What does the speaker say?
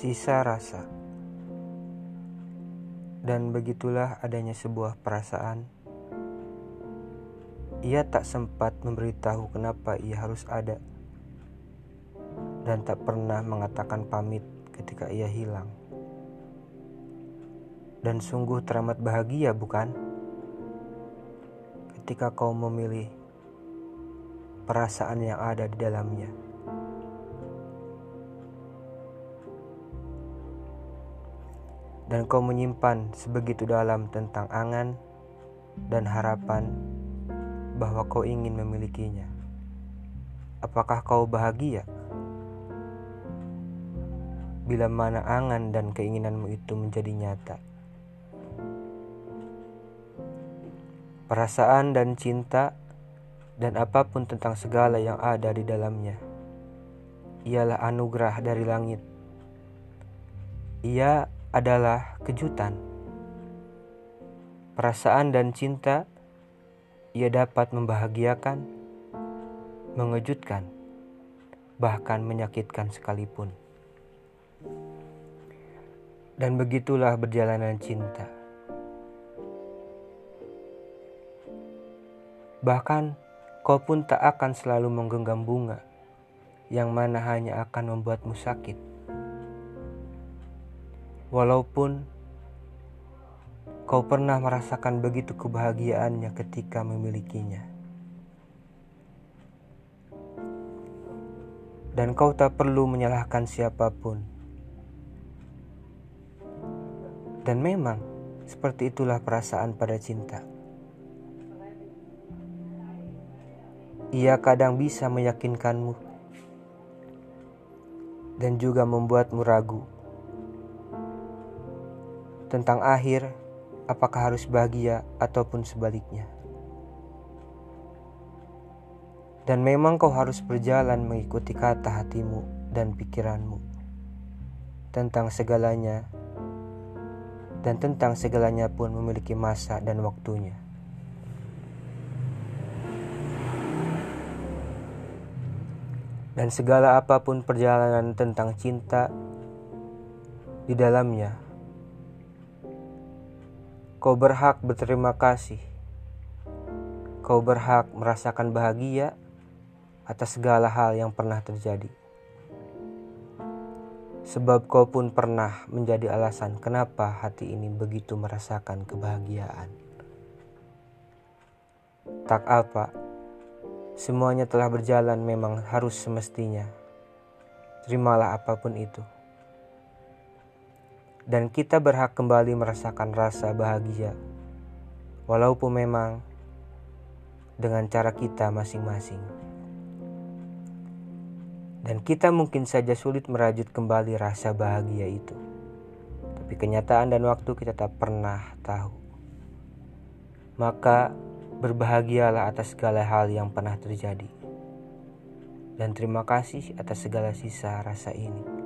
Sisa rasa. Dan begitulah adanya sebuah perasaan. Ia tak sempat memberitahu kenapa ia harus ada. Dan tak pernah mengatakan pamit ketika ia hilang. Dan sungguh teramat bahagia bukan? Ketika kau memilih perasaan yang ada di dalamnya dan kau menyimpan sebegitu dalam tentang angan dan harapan bahwa kau ingin memilikinya. Apakah kau bahagia? Bila mana angan dan keinginanmu itu menjadi nyata. Perasaan dan cinta dan apa pun tentang segala yang ada di dalamnya ialah anugerah dari langit. Ia adalah kejutan. Perasaan dan cinta ia dapat membahagiakan, mengejutkan, bahkan menyakitkan sekalipun. Dan begitulah perjalanan cinta. Bahkan kau pun tak akan selalu menggenggam bunga yang mana hanya akan membuatmu sakit Walaupun kau pernah merasakan begitu kebahagiaannya ketika memilikinya. Dan kau tak perlu menyalahkan siapa pun. Dan memang seperti itulah perasaan pada cinta. Ia kadang bisa meyakinkanmu dan juga membuatmu ragu tentang akhir, apakah harus bahagia ataupun sebaliknya. Dan memang kau harus berjalan mengikuti kata hatimu dan pikiranmu tentang segalanya, dan tentang segalanya pun memiliki masa dan waktunya. Dan segala apa pun perjalanan tentang cinta di dalamnya Kau berhak berterima kasih. Kau berhak merasakan bahagia atas segala hal yang pernah terjadi. Sebab kau pun pernah menjadi alasan kenapa hati ini begitu merasakan kebahagiaan. Tak apa, semuanya telah berjalan memang harus semestinya. Terimalah apa pun itu dan kita berhak kembali merasakan rasa bahagia, walaupun memang dengan cara kita masing-masing. Dan kita mungkin saja sulit merajut kembali rasa bahagia itu, tapi kenyataan dan waktu kita tak pernah tahu. Maka berbahagialah atas segala hal yang pernah terjadi, dan terima kasih atas segala sisa rasa ini.